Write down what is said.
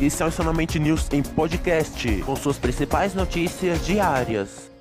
Esse é o News em podcast, com suas principais notícias diárias.